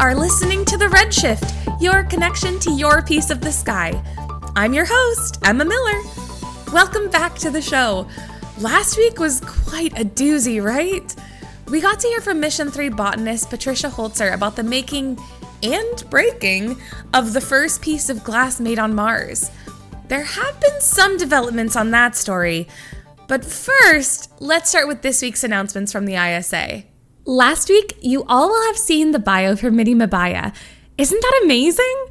are listening to The Redshift, your connection to your piece of the sky. I'm your host, Emma Miller. Welcome back to the show. Last week was quite a doozy, right? We got to hear from Mission 3 botanist Patricia Holzer about the making and breaking of the first piece of glass made on Mars. There have been some developments on that story, but first, let's start with this week's announcements from the ISA. Last week, you all will have seen the bio for Midi Mabaya. Isn't that amazing?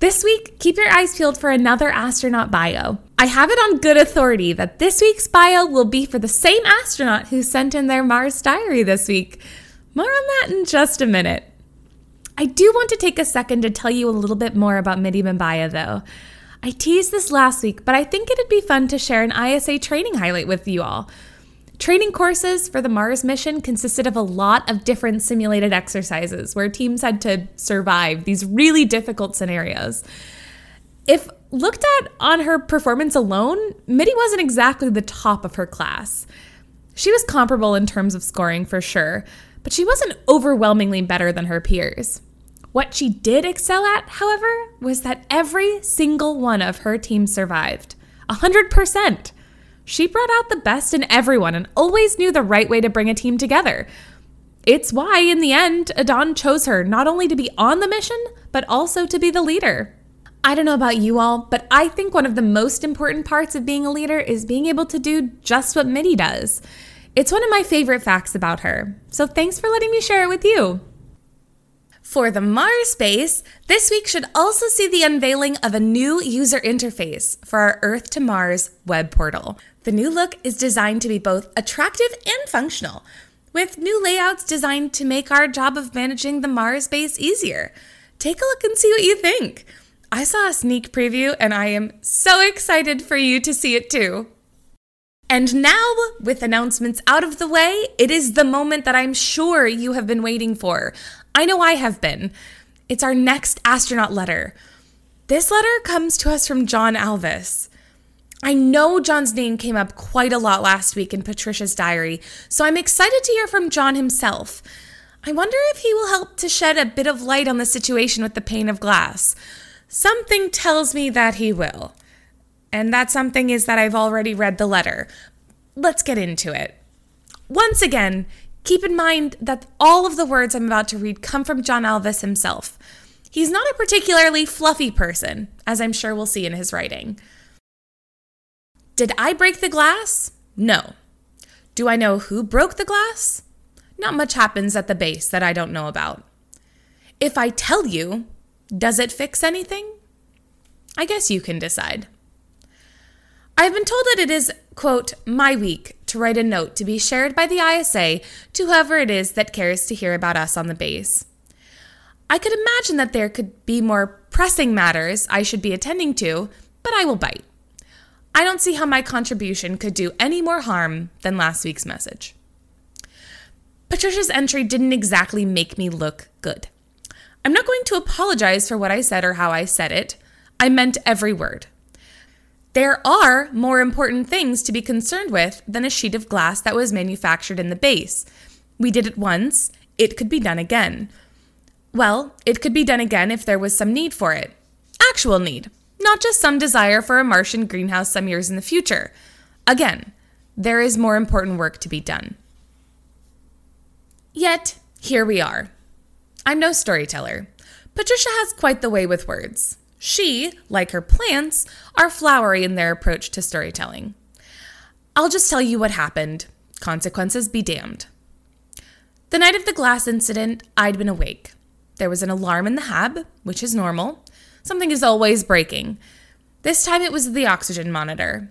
This week, keep your eyes peeled for another astronaut bio. I have it on good authority that this week's bio will be for the same astronaut who sent in their Mars diary this week. More on that in just a minute. I do want to take a second to tell you a little bit more about Midi Mabaya, though. I teased this last week, but I think it'd be fun to share an ISA training highlight with you all. Training courses for the Mars mission consisted of a lot of different simulated exercises where teams had to survive these really difficult scenarios. If looked at on her performance alone, Midi wasn't exactly the top of her class. She was comparable in terms of scoring for sure, but she wasn't overwhelmingly better than her peers. What she did excel at, however, was that every single one of her team survived. 100%. She brought out the best in everyone and always knew the right way to bring a team together. It's why, in the end, Adon chose her not only to be on the mission, but also to be the leader. I don't know about you all, but I think one of the most important parts of being a leader is being able to do just what Midi does. It's one of my favorite facts about her, so thanks for letting me share it with you. For the Mars base, this week should also see the unveiling of a new user interface for our Earth to Mars web portal. The new look is designed to be both attractive and functional, with new layouts designed to make our job of managing the Mars base easier. Take a look and see what you think. I saw a sneak preview and I am so excited for you to see it too. And now, with announcements out of the way, it is the moment that I'm sure you have been waiting for. I know I have been. It's our next astronaut letter. This letter comes to us from John Alves. I know John's name came up quite a lot last week in Patricia's diary, so I'm excited to hear from John himself. I wonder if he will help to shed a bit of light on the situation with the pane of glass. Something tells me that he will. And that something is that I've already read the letter. Let's get into it. Once again, keep in mind that all of the words I'm about to read come from John Alves himself. He's not a particularly fluffy person, as I'm sure we'll see in his writing. Did I break the glass? No. Do I know who broke the glass? Not much happens at the base that I don't know about. If I tell you, does it fix anything? I guess you can decide. I've been told that it is, quote, my week to write a note to be shared by the ISA to whoever it is that cares to hear about us on the base. I could imagine that there could be more pressing matters I should be attending to, but I will bite. I don't see how my contribution could do any more harm than last week's message. Patricia's entry didn't exactly make me look good. I'm not going to apologize for what I said or how I said it. I meant every word. There are more important things to be concerned with than a sheet of glass that was manufactured in the base. We did it once, it could be done again. Well, it could be done again if there was some need for it. Actual need not just some desire for a Martian greenhouse some years in the future. Again, there is more important work to be done. Yet, here we are. I'm no storyteller. Patricia has quite the way with words. She, like her plants, are flowery in their approach to storytelling. I'll just tell you what happened. Consequences be damned. The night of the glass incident, I'd been awake. There was an alarm in the hab, which is normal. Something is always breaking. This time it was the oxygen monitor.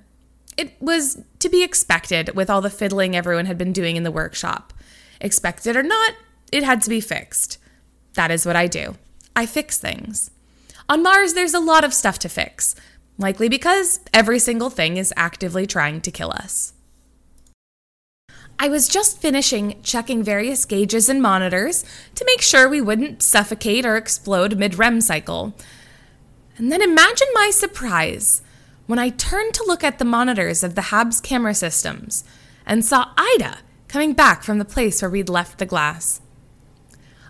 It was to be expected with all the fiddling everyone had been doing in the workshop. Expected or not, it had to be fixed. That is what I do. I fix things. On Mars, there's a lot of stuff to fix, likely because every single thing is actively trying to kill us. I was just finishing checking various gauges and monitors to make sure we wouldn't suffocate or explode mid REM cycle. And then imagine my surprise when I turned to look at the monitors of the Hab's camera systems and saw Ida coming back from the place where we'd left the glass.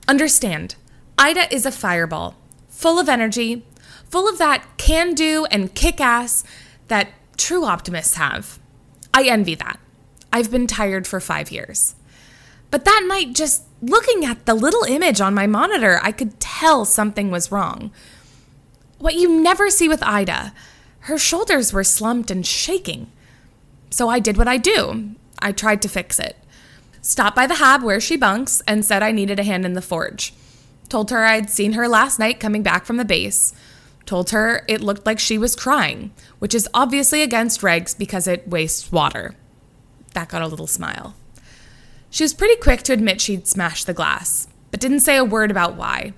Understand, Ida is a fireball, full of energy, full of that can do and kick ass that true optimists have. I envy that. I've been tired for five years. But that night, just looking at the little image on my monitor, I could tell something was wrong. What you never see with Ida, her shoulders were slumped and shaking. So I did what I do I tried to fix it. Stopped by the hab where she bunks and said I needed a hand in the forge. Told her I'd seen her last night coming back from the base. Told her it looked like she was crying, which is obviously against regs because it wastes water. That got a little smile. She was pretty quick to admit she'd smashed the glass, but didn't say a word about why.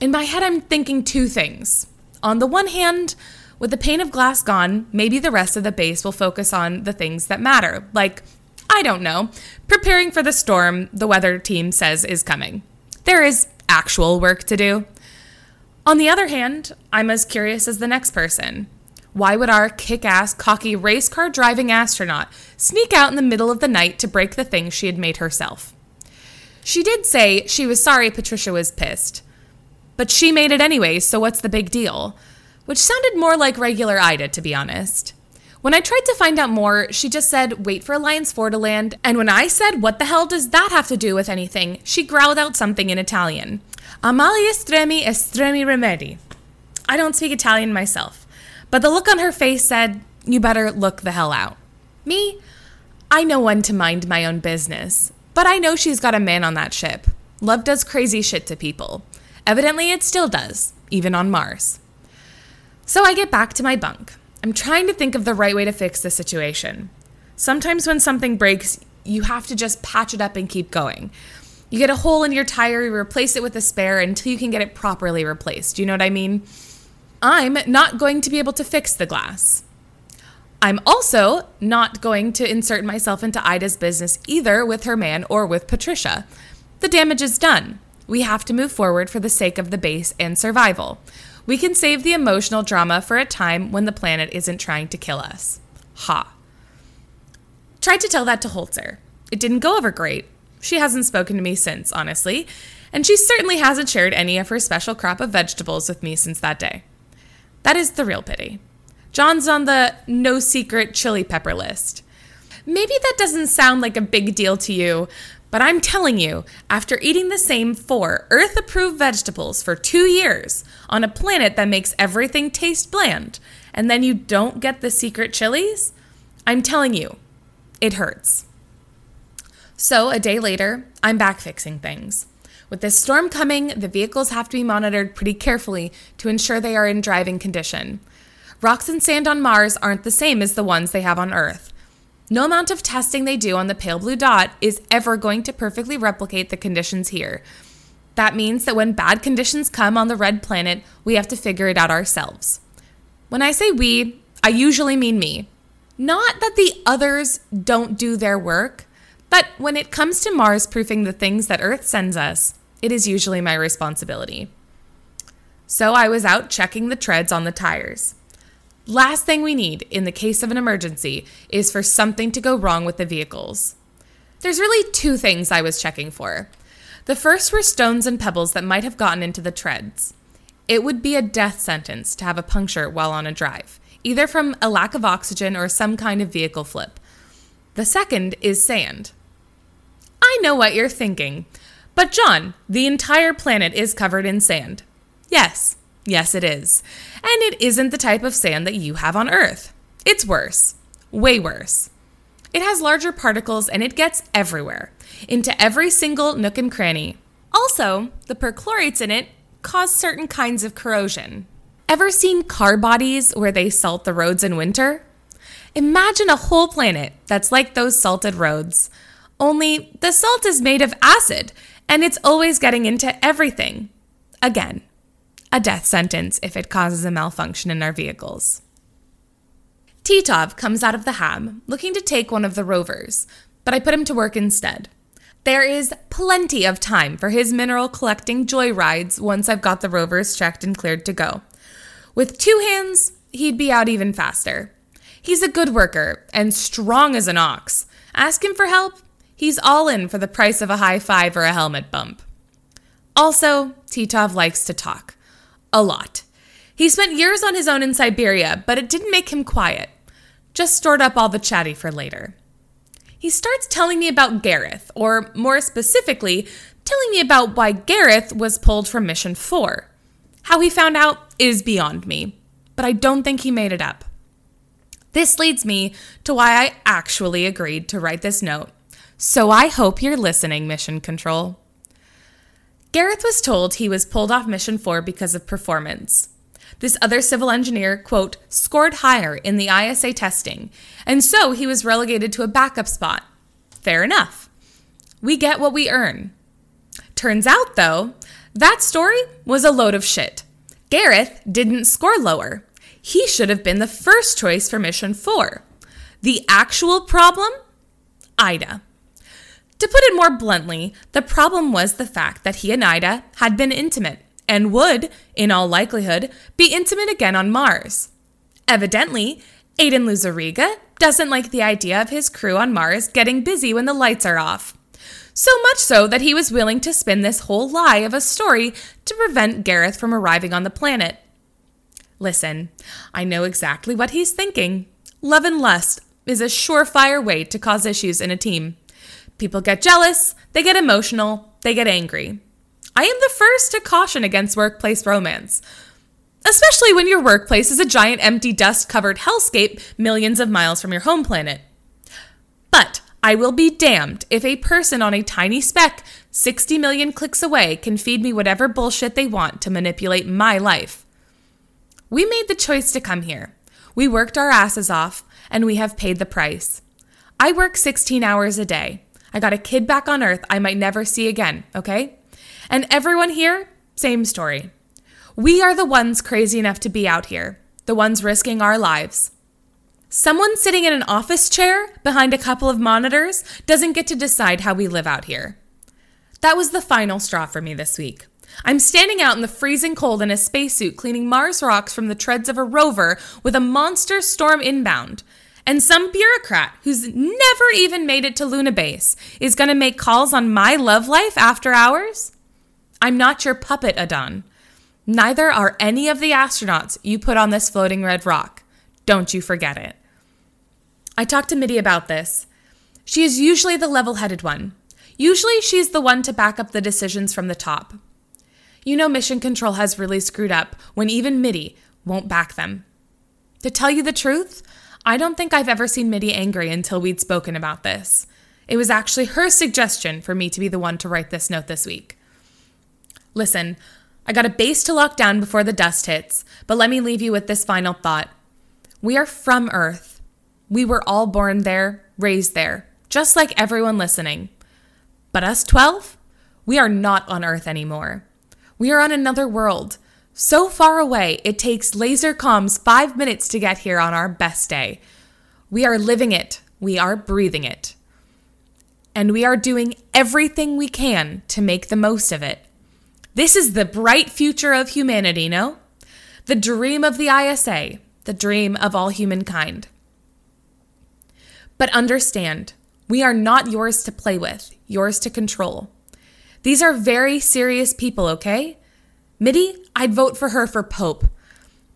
In my head, I'm thinking two things. On the one hand, with the pane of glass gone, maybe the rest of the base will focus on the things that matter, like, I don't know, preparing for the storm the weather team says is coming. There is actual work to do. On the other hand, I'm as curious as the next person. Why would our kick ass, cocky race car driving astronaut sneak out in the middle of the night to break the thing she had made herself? She did say she was sorry Patricia was pissed. But she made it anyway, so what's the big deal? Which sounded more like regular Ida, to be honest. When I tried to find out more, she just said, wait for Alliance 4 to land. And when I said, what the hell does that have to do with anything, she growled out something in Italian. Amali estremi estremi rimedi. I don't speak Italian myself, but the look on her face said, you better look the hell out. Me? I know when to mind my own business, but I know she's got a man on that ship. Love does crazy shit to people. Evidently, it still does, even on Mars. So I get back to my bunk. I'm trying to think of the right way to fix the situation. Sometimes when something breaks, you have to just patch it up and keep going. You get a hole in your tire, you replace it with a spare until you can get it properly replaced. Do you know what I mean? I'm not going to be able to fix the glass. I'm also not going to insert myself into Ida's business either with her man or with Patricia. The damage is done. We have to move forward for the sake of the base and survival. We can save the emotional drama for a time when the planet isn't trying to kill us. Ha. Tried to tell that to Holzer. It didn't go over great. She hasn't spoken to me since, honestly, and she certainly hasn't shared any of her special crop of vegetables with me since that day. That is the real pity. John's on the no secret chili pepper list. Maybe that doesn't sound like a big deal to you, but I'm telling you, after eating the same four Earth approved vegetables for two years on a planet that makes everything taste bland, and then you don't get the secret chilies, I'm telling you, it hurts. So a day later, I'm back fixing things. With this storm coming, the vehicles have to be monitored pretty carefully to ensure they are in driving condition. Rocks and sand on Mars aren't the same as the ones they have on Earth. No amount of testing they do on the pale blue dot is ever going to perfectly replicate the conditions here. That means that when bad conditions come on the red planet, we have to figure it out ourselves. When I say we, I usually mean me. Not that the others don't do their work, but when it comes to Mars proofing the things that Earth sends us, it is usually my responsibility. So I was out checking the treads on the tires. Last thing we need in the case of an emergency is for something to go wrong with the vehicles. There's really two things I was checking for. The first were stones and pebbles that might have gotten into the treads. It would be a death sentence to have a puncture while on a drive, either from a lack of oxygen or some kind of vehicle flip. The second is sand. I know what you're thinking, but John, the entire planet is covered in sand. Yes, Yes, it is. And it isn't the type of sand that you have on Earth. It's worse. Way worse. It has larger particles and it gets everywhere, into every single nook and cranny. Also, the perchlorates in it cause certain kinds of corrosion. Ever seen car bodies where they salt the roads in winter? Imagine a whole planet that's like those salted roads. Only the salt is made of acid and it's always getting into everything. Again, a death sentence if it causes a malfunction in our vehicles. Titov comes out of the hab looking to take one of the rovers, but I put him to work instead. There is plenty of time for his mineral collecting joyrides once I've got the rovers checked and cleared to go. With two hands, he'd be out even faster. He's a good worker and strong as an ox. Ask him for help, he's all in for the price of a high five or a helmet bump. Also, Titov likes to talk. A lot. He spent years on his own in Siberia, but it didn't make him quiet. Just stored up all the chatty for later. He starts telling me about Gareth, or more specifically, telling me about why Gareth was pulled from Mission 4. How he found out is beyond me, but I don't think he made it up. This leads me to why I actually agreed to write this note. So I hope you're listening, Mission Control. Gareth was told he was pulled off Mission 4 because of performance. This other civil engineer, quote, scored higher in the ISA testing, and so he was relegated to a backup spot. Fair enough. We get what we earn. Turns out, though, that story was a load of shit. Gareth didn't score lower. He should have been the first choice for Mission 4. The actual problem? Ida. To put it more bluntly, the problem was the fact that he and Ida had been intimate and would, in all likelihood, be intimate again on Mars. Evidently, Aiden Luzariga doesn't like the idea of his crew on Mars getting busy when the lights are off. So much so that he was willing to spin this whole lie of a story to prevent Gareth from arriving on the planet. Listen, I know exactly what he's thinking. Love and lust is a surefire way to cause issues in a team. People get jealous, they get emotional, they get angry. I am the first to caution against workplace romance, especially when your workplace is a giant empty dust covered hellscape millions of miles from your home planet. But I will be damned if a person on a tiny speck 60 million clicks away can feed me whatever bullshit they want to manipulate my life. We made the choice to come here. We worked our asses off, and we have paid the price. I work 16 hours a day. I got a kid back on Earth I might never see again, okay? And everyone here, same story. We are the ones crazy enough to be out here, the ones risking our lives. Someone sitting in an office chair behind a couple of monitors doesn't get to decide how we live out here. That was the final straw for me this week. I'm standing out in the freezing cold in a spacesuit cleaning Mars rocks from the treads of a rover with a monster storm inbound. And some bureaucrat who's never even made it to Luna Base is going to make calls on my love life after hours? I'm not your puppet, Adan. Neither are any of the astronauts you put on this floating red rock. Don't you forget it. I talked to Mitty about this. She is usually the level headed one. Usually, she's the one to back up the decisions from the top. You know, Mission Control has really screwed up when even Mitty won't back them. To tell you the truth, I don't think I've ever seen Mitty angry until we'd spoken about this. It was actually her suggestion for me to be the one to write this note this week. Listen, I got a base to lock down before the dust hits, but let me leave you with this final thought. We are from Earth. We were all born there, raised there, just like everyone listening. But us 12, we are not on Earth anymore. We are on another world, so far away it takes laser comms five minutes to get here on our best day. We are living it, we are breathing it. And we are doing everything we can to make the most of it. This is the bright future of humanity, no? The dream of the ISA, the dream of all humankind. But understand, we are not yours to play with, yours to control. These are very serious people, okay? Mitty, I'd vote for her for Pope.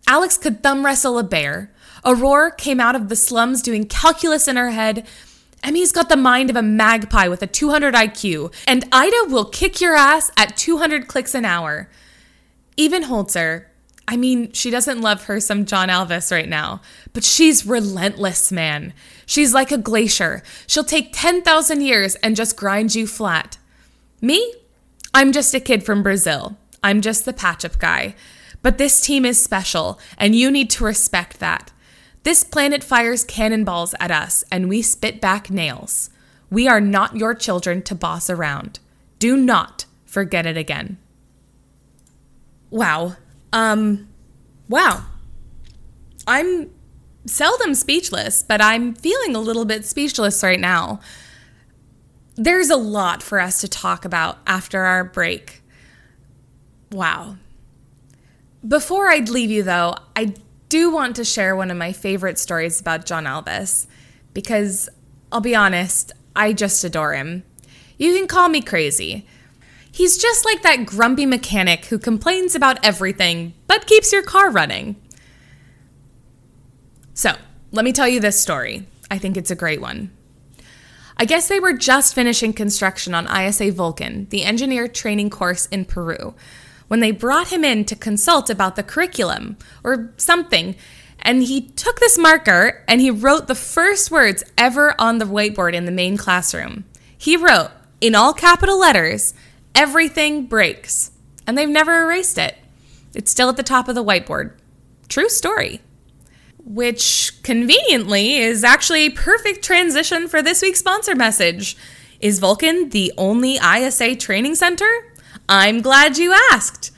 Alex could thumb wrestle a bear. Aurora came out of the slums doing calculus in her head Emmy's got the mind of a magpie with a 200 IQ, and Ida will kick your ass at 200 clicks an hour. Even Holzer, I mean, she doesn't love her some John Alves right now, but she's relentless, man. She's like a glacier. She'll take 10,000 years and just grind you flat. Me? I'm just a kid from Brazil. I'm just the patch up guy. But this team is special, and you need to respect that. This planet fires cannonballs at us, and we spit back nails. We are not your children to boss around. Do not forget it again. Wow. Um, wow. I'm seldom speechless, but I'm feeling a little bit speechless right now. There's a lot for us to talk about after our break. Wow. Before I'd leave you, though, I do want to share one of my favorite stories about John Alves because I'll be honest, I just adore him. You can call me crazy. He's just like that grumpy mechanic who complains about everything but keeps your car running. So, let me tell you this story. I think it's a great one. I guess they were just finishing construction on ISA Vulcan, the engineer training course in Peru, when they brought him in to consult about the curriculum or something. And he took this marker and he wrote the first words ever on the whiteboard in the main classroom. He wrote, in all capital letters, everything breaks. And they've never erased it. It's still at the top of the whiteboard. True story which conveniently is actually a perfect transition for this week's sponsor message. Is Vulcan the only ISA training center? I'm glad you asked.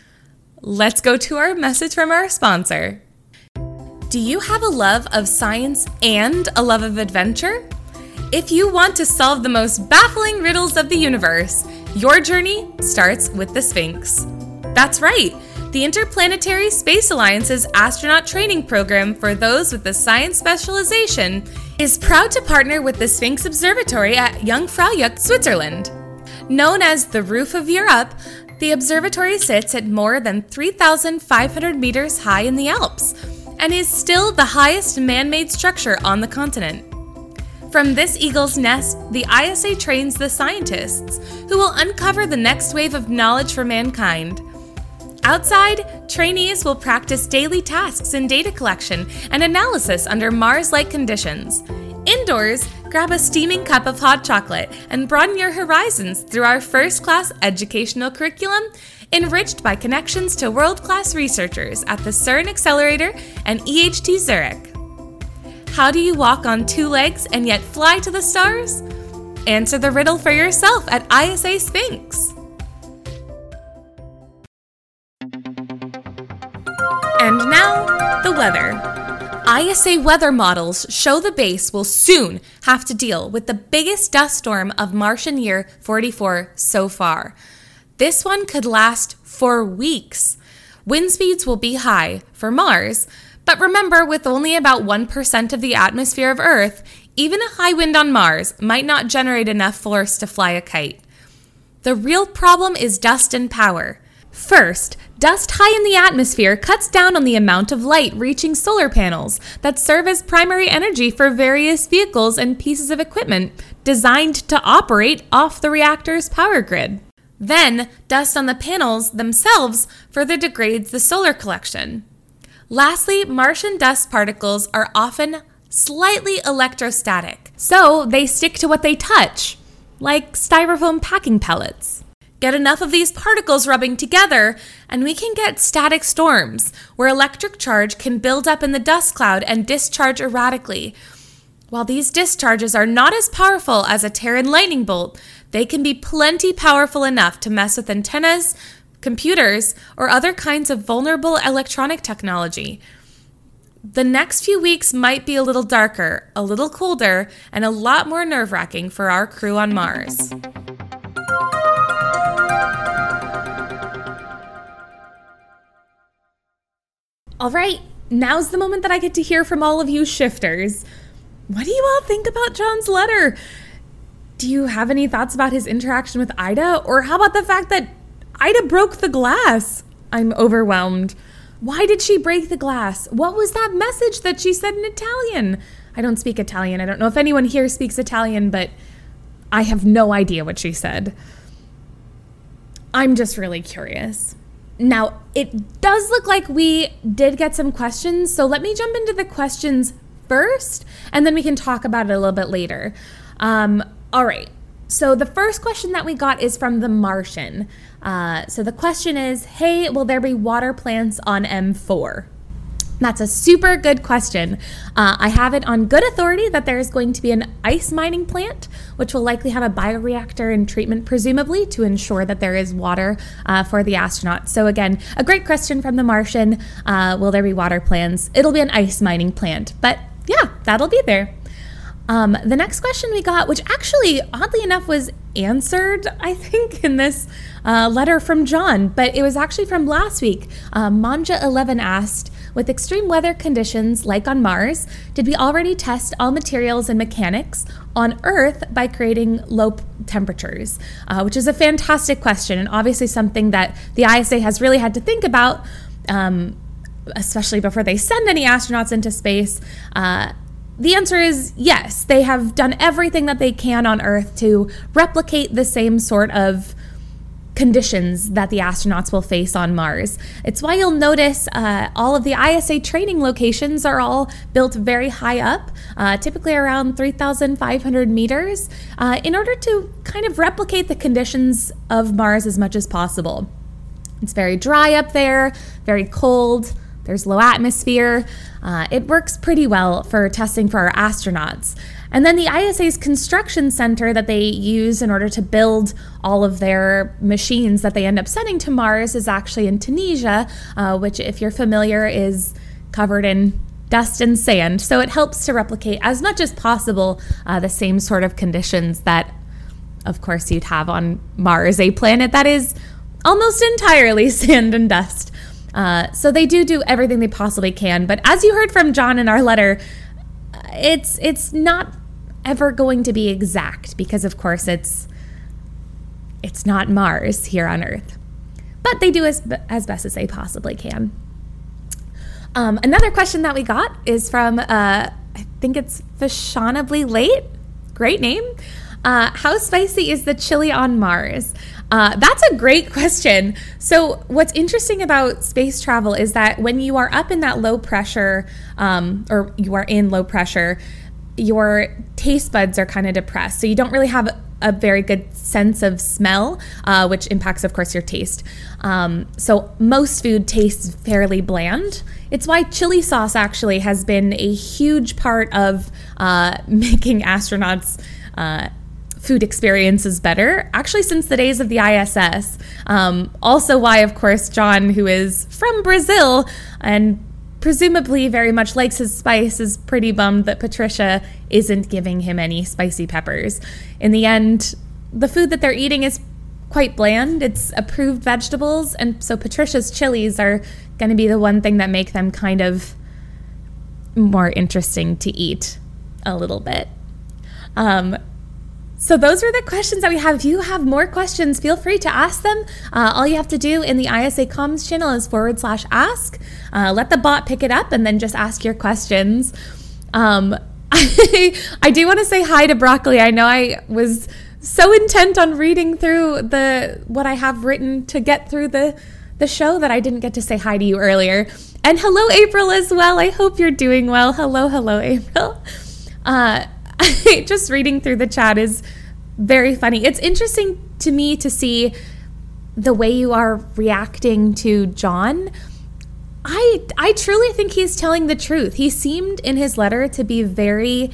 Let's go to our message from our sponsor. Do you have a love of science and a love of adventure? If you want to solve the most baffling riddles of the universe, your journey starts with the Sphinx. That's right. The Interplanetary Space Alliance's astronaut training program for those with a science specialization is proud to partner with the Sphinx Observatory at Jungfraujoch, Switzerland. Known as the Roof of Europe, the observatory sits at more than 3,500 meters high in the Alps and is still the highest man made structure on the continent. From this eagle's nest, the ISA trains the scientists who will uncover the next wave of knowledge for mankind. Outside, trainees will practice daily tasks in data collection and analysis under Mars like conditions. Indoors, grab a steaming cup of hot chocolate and broaden your horizons through our first class educational curriculum, enriched by connections to world class researchers at the CERN Accelerator and EHT Zurich. How do you walk on two legs and yet fly to the stars? Answer the riddle for yourself at ISA Sphinx. And now, the weather. ISA weather models show the base will soon have to deal with the biggest dust storm of Martian year 44 so far. This one could last for weeks. Wind speeds will be high for Mars, but remember, with only about 1% of the atmosphere of Earth, even a high wind on Mars might not generate enough force to fly a kite. The real problem is dust and power. First, dust high in the atmosphere cuts down on the amount of light reaching solar panels that serve as primary energy for various vehicles and pieces of equipment designed to operate off the reactor's power grid. Then, dust on the panels themselves further degrades the solar collection. Lastly, Martian dust particles are often slightly electrostatic, so they stick to what they touch, like styrofoam packing pellets. Get enough of these particles rubbing together, and we can get static storms, where electric charge can build up in the dust cloud and discharge erratically. While these discharges are not as powerful as a Terran lightning bolt, they can be plenty powerful enough to mess with antennas, computers, or other kinds of vulnerable electronic technology. The next few weeks might be a little darker, a little colder, and a lot more nerve wracking for our crew on Mars. All right, now's the moment that I get to hear from all of you shifters. What do you all think about John's letter? Do you have any thoughts about his interaction with Ida? Or how about the fact that Ida broke the glass? I'm overwhelmed. Why did she break the glass? What was that message that she said in Italian? I don't speak Italian. I don't know if anyone here speaks Italian, but I have no idea what she said. I'm just really curious. Now, it does look like we did get some questions, so let me jump into the questions first, and then we can talk about it a little bit later. Um, all right. So the first question that we got is from The Martian. Uh, so the question is Hey, will there be water plants on M4? That's a super good question. Uh, I have it on good authority that there is going to be an ice mining plant, which will likely have a bioreactor and treatment, presumably, to ensure that there is water uh, for the astronauts. So, again, a great question from the Martian. Uh, will there be water plants? It'll be an ice mining plant, but yeah, that'll be there. Um, the next question we got, which actually, oddly enough, was answered, I think, in this uh, letter from John, but it was actually from last week. Uh, Manja11 asked, with extreme weather conditions like on Mars, did we already test all materials and mechanics on Earth by creating low temperatures? Uh, which is a fantastic question, and obviously something that the ISA has really had to think about. Um, especially before they send any astronauts into space, uh, the answer is yes. They have done everything that they can on Earth to replicate the same sort of conditions that the astronauts will face on Mars. It's why you'll notice uh, all of the ISA training locations are all built very high up, uh, typically around 3,500 meters, uh, in order to kind of replicate the conditions of Mars as much as possible. It's very dry up there, very cold. There's low atmosphere. Uh, it works pretty well for testing for our astronauts. And then the ISA's construction center that they use in order to build all of their machines that they end up sending to Mars is actually in Tunisia, uh, which, if you're familiar, is covered in dust and sand. So it helps to replicate as much as possible uh, the same sort of conditions that, of course, you'd have on Mars, a planet that is almost entirely sand and dust. Uh, so they do do everything they possibly can. But as you heard from John in our letter, it's it's not ever going to be exact because of course it's it's not Mars here on Earth. But they do as, as best as they possibly can. Um, another question that we got is from, uh, I think it's Fashionably Late. Great name. Uh, how spicy is the chili on Mars? Uh, that's a great question. So, what's interesting about space travel is that when you are up in that low pressure, um, or you are in low pressure, your taste buds are kind of depressed. So you don't really have a very good sense of smell, uh, which impacts, of course, your taste. Um, so most food tastes fairly bland. It's why chili sauce actually has been a huge part of uh, making astronauts. Uh, food experiences better, actually, since the days of the ISS. Um, also, why, of course, John, who is from Brazil and presumably very much likes his spice, is pretty bummed that Patricia isn't giving him any spicy peppers. In the end, the food that they're eating is quite bland. It's approved vegetables, and so Patricia's chilies are going to be the one thing that make them kind of more interesting to eat a little bit. Um, so those are the questions that we have. If you have more questions, feel free to ask them. Uh, all you have to do in the ISA comms channel is forward slash ask. Uh, let the bot pick it up and then just ask your questions. Um, I, I do want to say hi to Broccoli. I know I was so intent on reading through the what I have written to get through the the show that I didn't get to say hi to you earlier. And hello, April, as well. I hope you're doing well. Hello, hello, April. Uh, just reading through the chat is very funny. It's interesting to me to see the way you are reacting to John. I I truly think he's telling the truth. He seemed in his letter to be very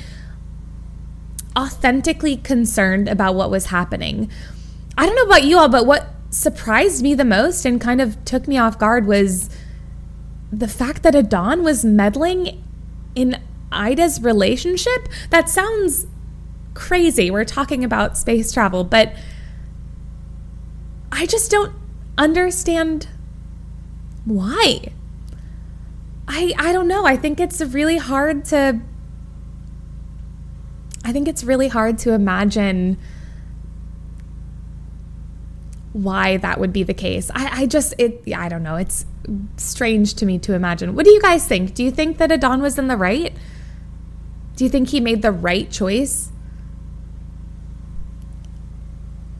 authentically concerned about what was happening. I don't know about you all, but what surprised me the most and kind of took me off guard was the fact that Adan was meddling in Ida's relationship? That sounds crazy. We're talking about space travel, but I just don't understand why. I I don't know. I think it's really hard to I think it's really hard to imagine why that would be the case. I, I just it I don't know. It's strange to me to imagine. What do you guys think? Do you think that Adan was in the right? Do you think he made the right choice?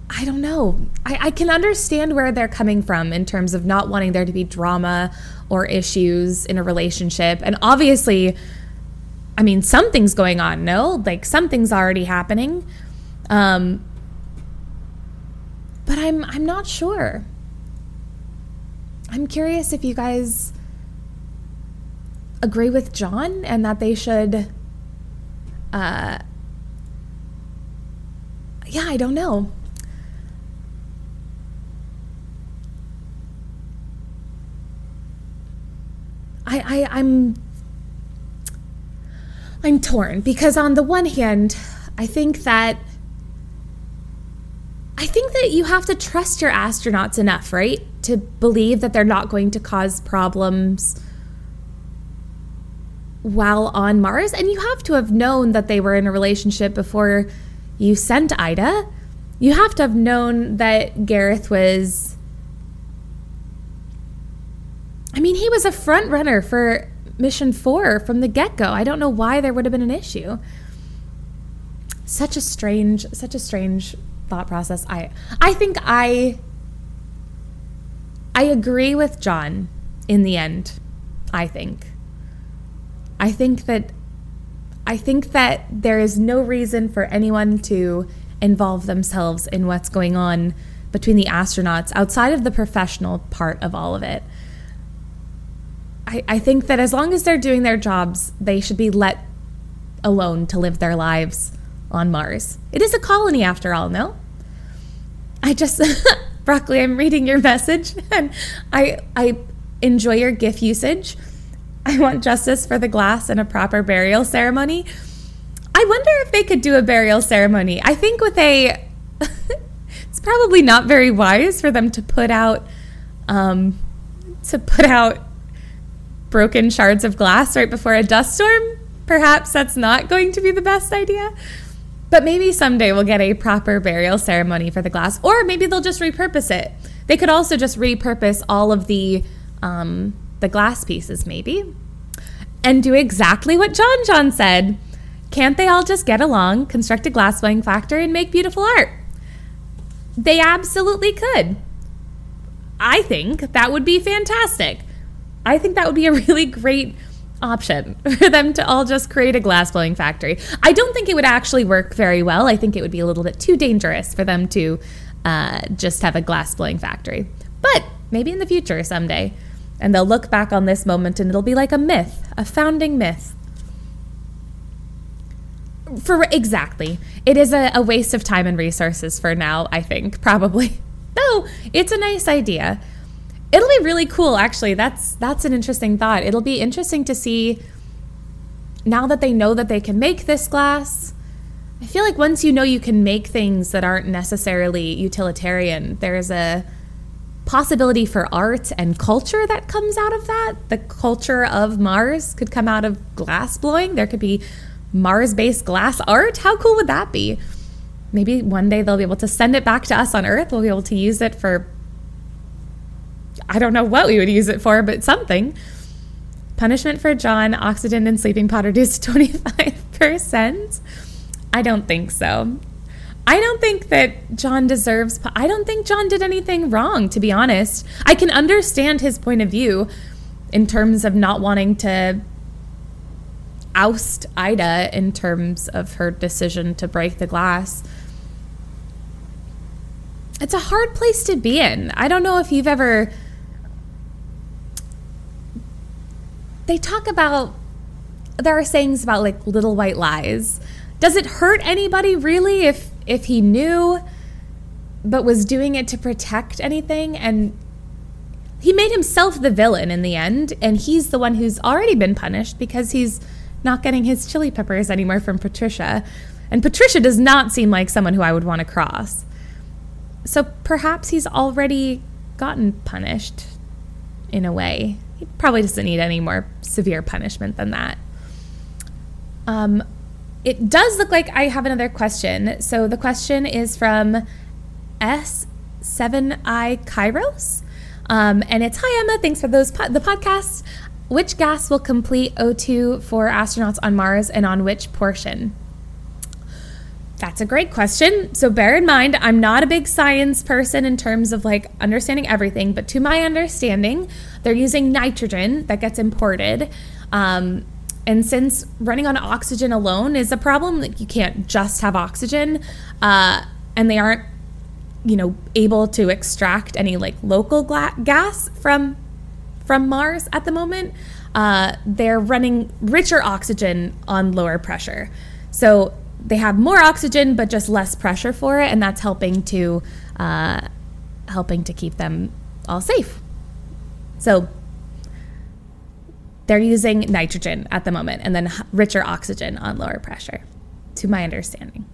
I don't know. I, I, can understand where they're coming from in terms of not wanting there to be drama or issues in a relationship. And obviously, I mean, something's going on, no? Like something's already happening. Um, but I'm I'm not sure. I'm curious if you guys agree with John and that they should uh, yeah, I don't know. I, I I'm I'm torn because on the one hand, I think that I think that you have to trust your astronauts enough, right? To believe that they're not going to cause problems while on Mars, and you have to have known that they were in a relationship before you sent Ida. You have to have known that Gareth was. I mean, he was a front runner for mission four from the get go. I don't know why there would have been an issue. Such a strange, such a strange thought process. I, I think I, I agree with John in the end. I think. I think that I think that there is no reason for anyone to involve themselves in what's going on between the astronauts outside of the professional part of all of it. I, I think that as long as they're doing their jobs, they should be let alone to live their lives on Mars. It is a colony after all, no? I just Broccoli, I'm reading your message and I I enjoy your GIF usage. I want justice for the glass and a proper burial ceremony. I wonder if they could do a burial ceremony. I think with a, it's probably not very wise for them to put out, um, to put out broken shards of glass right before a dust storm. Perhaps that's not going to be the best idea. But maybe someday we'll get a proper burial ceremony for the glass, or maybe they'll just repurpose it. They could also just repurpose all of the um, the glass pieces, maybe, and do exactly what John John said. Can't they all just get along, construct a glass blowing factory, and make beautiful art? They absolutely could. I think that would be fantastic. I think that would be a really great option for them to all just create a glass blowing factory. I don't think it would actually work very well. I think it would be a little bit too dangerous for them to uh, just have a glass blowing factory. But maybe in the future someday. And they'll look back on this moment and it'll be like a myth, a founding myth. For exactly. It is a, a waste of time and resources for now, I think, probably. No, it's a nice idea. It'll be really cool actually. That's that's an interesting thought. It'll be interesting to see now that they know that they can make this glass. I feel like once you know you can make things that aren't necessarily utilitarian, there's a possibility for art and culture that comes out of that. The culture of Mars could come out of glass blowing. There could be Mars based glass art. How cool would that be? Maybe one day they'll be able to send it back to us on Earth. We'll be able to use it for, I don't know what we would use it for, but something. Punishment for John, oxygen and sleeping pod reduced 25%. I don't think so. I don't think that John deserves. I don't think John did anything wrong, to be honest. I can understand his point of view in terms of not wanting to oust Ida in terms of her decision to break the glass. It's a hard place to be in. I don't know if you've ever. They talk about. There are sayings about like little white lies. Does it hurt anybody really if if he knew but was doing it to protect anything and he made himself the villain in the end and he's the one who's already been punished because he's not getting his chili peppers anymore from Patricia. And Patricia does not seem like someone who I would want to cross. So perhaps he's already gotten punished in a way. He probably doesn't need any more severe punishment than that. Um, it does look like I have another question. So the question is from S7i Kairos. Um, and it's Hi Emma, thanks for those po- the podcasts. Which gas will complete O2 for astronauts on Mars and on which portion? That's a great question. So bear in mind, I'm not a big science person in terms of like understanding everything, but to my understanding, they're using nitrogen that gets imported. Um, and since running on oxygen alone is a problem, like you can't just have oxygen, uh, and they aren't, you know, able to extract any like local gas from from Mars at the moment. Uh, they're running richer oxygen on lower pressure, so they have more oxygen but just less pressure for it, and that's helping to uh, helping to keep them all safe. So they're using nitrogen at the moment and then richer oxygen on lower pressure, to my understanding.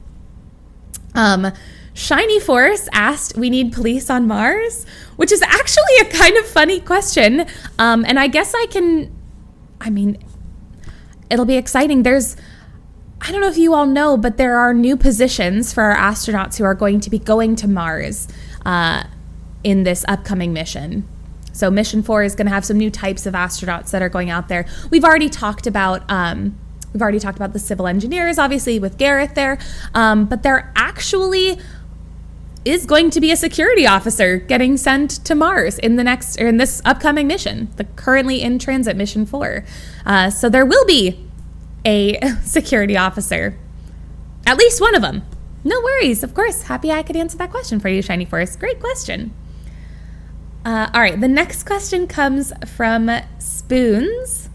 Um, Shiny Force asked, We need police on Mars? Which is actually a kind of funny question. Um, and I guess I can, I mean, it'll be exciting. There's, I don't know if you all know, but there are new positions for our astronauts who are going to be going to Mars uh, in this upcoming mission. So, Mission 4 is going to have some new types of astronauts that are going out there. We've already talked about. Um, we've already talked about the civil engineers, obviously, with Gareth there. Um, but there actually is going to be a security officer getting sent to Mars in the next or in this upcoming mission, the currently in transit mission four. Uh, so there will be a security officer, at least one of them. No worries, of course. Happy I could answer that question for you, Shiny Forest. Great question. Uh, all right, the next question comes from Spoons.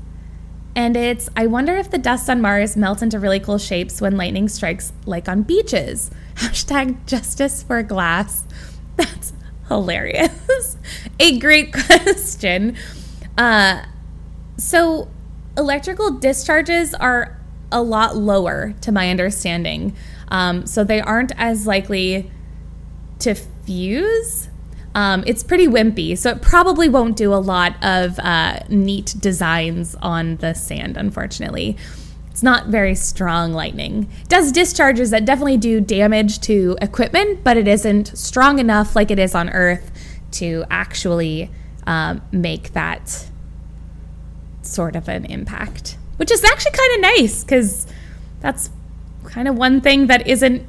And it's I wonder if the dust on Mars melts into really cool shapes when lightning strikes, like on beaches. Hashtag justice for glass. That's hilarious. A great question. Uh, so, electrical discharges are a lot lower, to my understanding. Um, so, they aren't as likely to fuse um, it's pretty wimpy, so it probably won't do a lot of uh, neat designs on the sand, unfortunately. It's not very strong lightning. It does discharges that definitely do damage to equipment, but it isn't strong enough like it is on Earth to actually um, make that sort of an impact, which is actually kind of nice because that's kind of one thing that isn't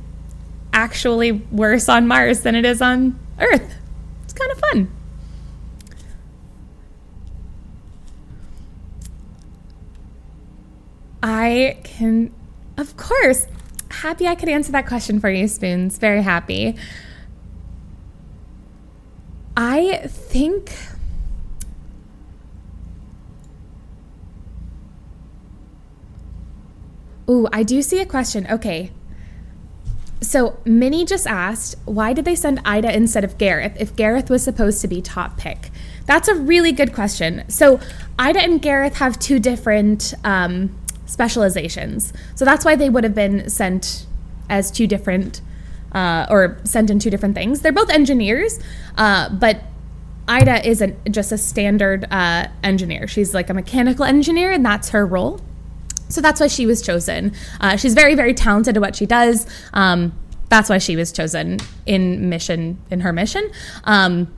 actually worse on Mars than it is on Earth. It's kind of fun. I can, of course, happy I could answer that question for you, Spoons. Very happy. I think. Ooh, I do see a question. Okay. So Minnie just asked, why did they send Ida instead of Gareth if Gareth was supposed to be top pick? That's a really good question. So Ida and Gareth have two different um, specializations. So that's why they would have been sent as two different, uh, or sent in two different things. They're both engineers, uh, but Ida isn't just a standard uh, engineer. She's like a mechanical engineer, and that's her role. So that's why she was chosen. Uh, she's very, very talented at what she does. Um, that's why she was chosen in mission in her mission. Um,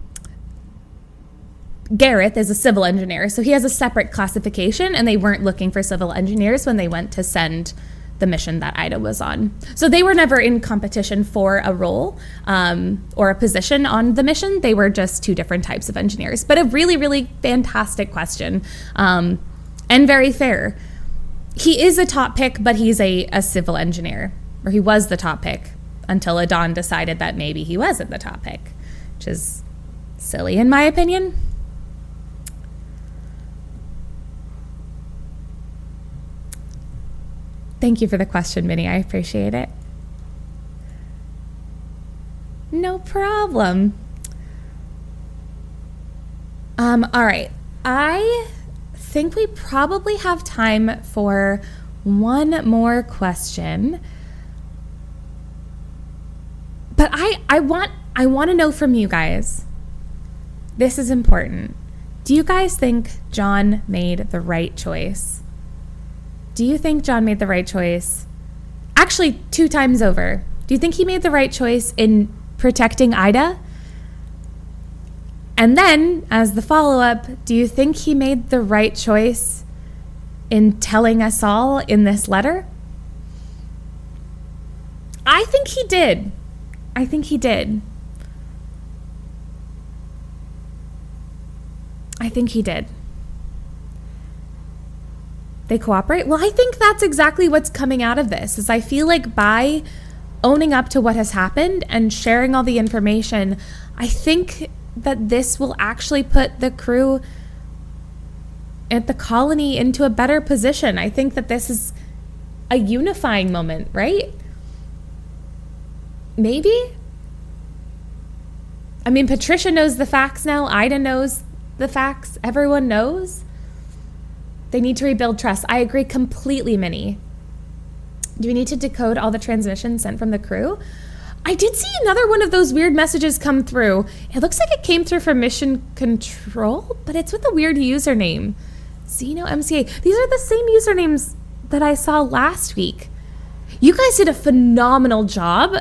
Gareth is a civil engineer, so he has a separate classification, and they weren't looking for civil engineers when they went to send the mission that Ida was on. So they were never in competition for a role um, or a position on the mission. They were just two different types of engineers. But a really, really fantastic question um, and very fair he is a top pick, but he's a, a civil engineer, or he was the top pick until Adon decided that maybe he wasn't the top pick, which is silly in my opinion. Thank you for the question, Minnie. I appreciate it. No problem. Um, all right. I think we probably have time for one more question. But I, I want I want to know from you guys. This is important. Do you guys think John made the right choice? Do you think John made the right choice? Actually, two times over. Do you think he made the right choice in protecting Ida? And then, as the follow up, do you think he made the right choice in telling us all in this letter? I think he did. I think he did. I think he did. They cooperate? Well, I think that's exactly what's coming out of this. Is I feel like by owning up to what has happened and sharing all the information, I think that this will actually put the crew at the colony into a better position. I think that this is a unifying moment, right? Maybe? I mean, Patricia knows the facts now. Ida knows the facts. Everyone knows. They need to rebuild trust. I agree completely, Minnie. Do we need to decode all the transmissions sent from the crew? I did see another one of those weird messages come through. It looks like it came through from Mission Control, but it's with a weird username. Xeno MCA. These are the same usernames that I saw last week. You guys did a phenomenal job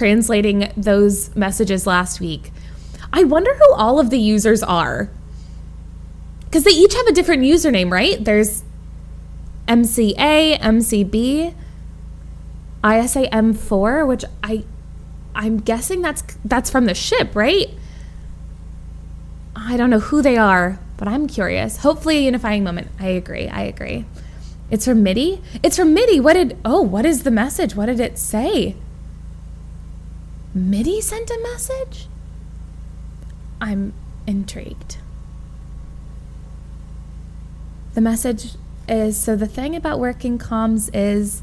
translating those messages last week. I wonder who all of the users are. Because they each have a different username, right? There's MCA, MCB, ISAM4, which I I'm guessing that's that's from the ship, right? I don't know who they are, but I'm curious. Hopefully a unifying moment. I agree. I agree. It's from MIDI? It's from MIDI. What did Oh, what is the message? What did it say? MIDI sent a message? I'm intrigued. The message is so the thing about working comms is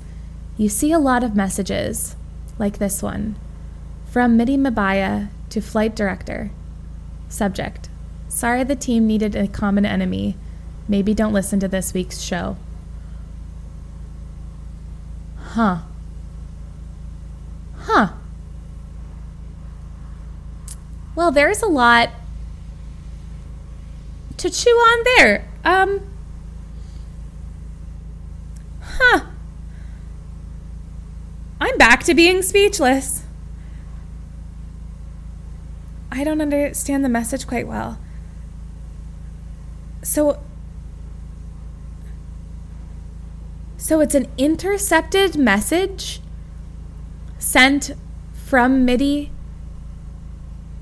you see a lot of messages like this one from MIDI Mabaya to flight director. Subject Sorry the team needed a common enemy. Maybe don't listen to this week's show. Huh. Huh. Well, there's a lot to chew on there. Um. Huh. I'm back to being speechless. I don't understand the message quite well. So So it's an intercepted message sent from MIDI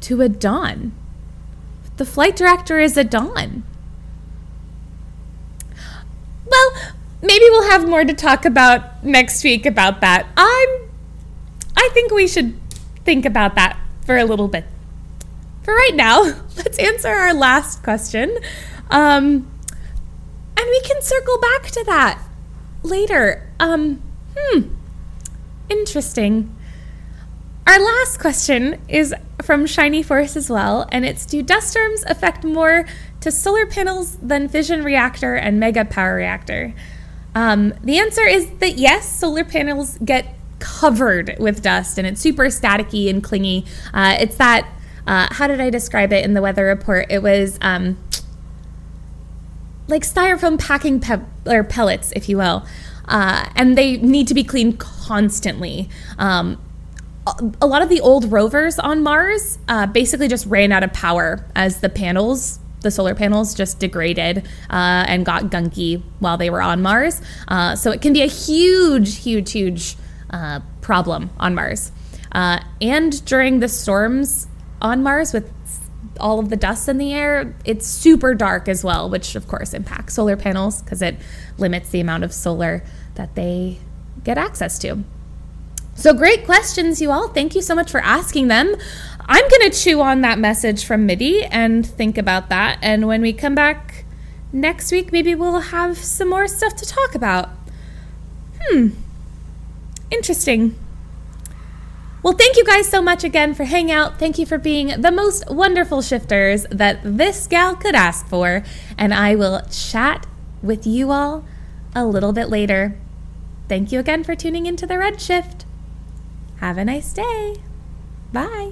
to Adon. The flight director is Adon. Well, maybe we'll have more to talk about next week about that. I'm I think we should think about that for a little bit. For right now, let's answer our last question. Um and we can circle back to that later. Um hmm. Interesting. Our last question is from Shiny Force as well, and it's Do dust storms affect more to solar panels than fission reactor and mega power reactor? Um, the answer is that yes, solar panels get covered with dust and it's super staticky and clingy. Uh, it's that, uh, how did I describe it in the weather report? It was um, like styrofoam packing pe- or pellets, if you will. Uh, and they need to be cleaned constantly. Um, a lot of the old rovers on Mars uh, basically just ran out of power as the panels, the solar panels, just degraded uh, and got gunky while they were on Mars. Uh, so it can be a huge, huge, huge uh, problem on Mars. Uh, and during the storms on Mars with all of the dust in the air, it's super dark as well, which of course impacts solar panels because it limits the amount of solar that they get access to. So, great questions, you all. Thank you so much for asking them. I'm going to chew on that message from MIDI and think about that. And when we come back next week, maybe we'll have some more stuff to talk about. Hmm. Interesting. Well, thank you guys so much again for hanging out. Thank you for being the most wonderful shifters that this gal could ask for. And I will chat with you all a little bit later. Thank you again for tuning into the Red Shift. Have a nice day. Bye.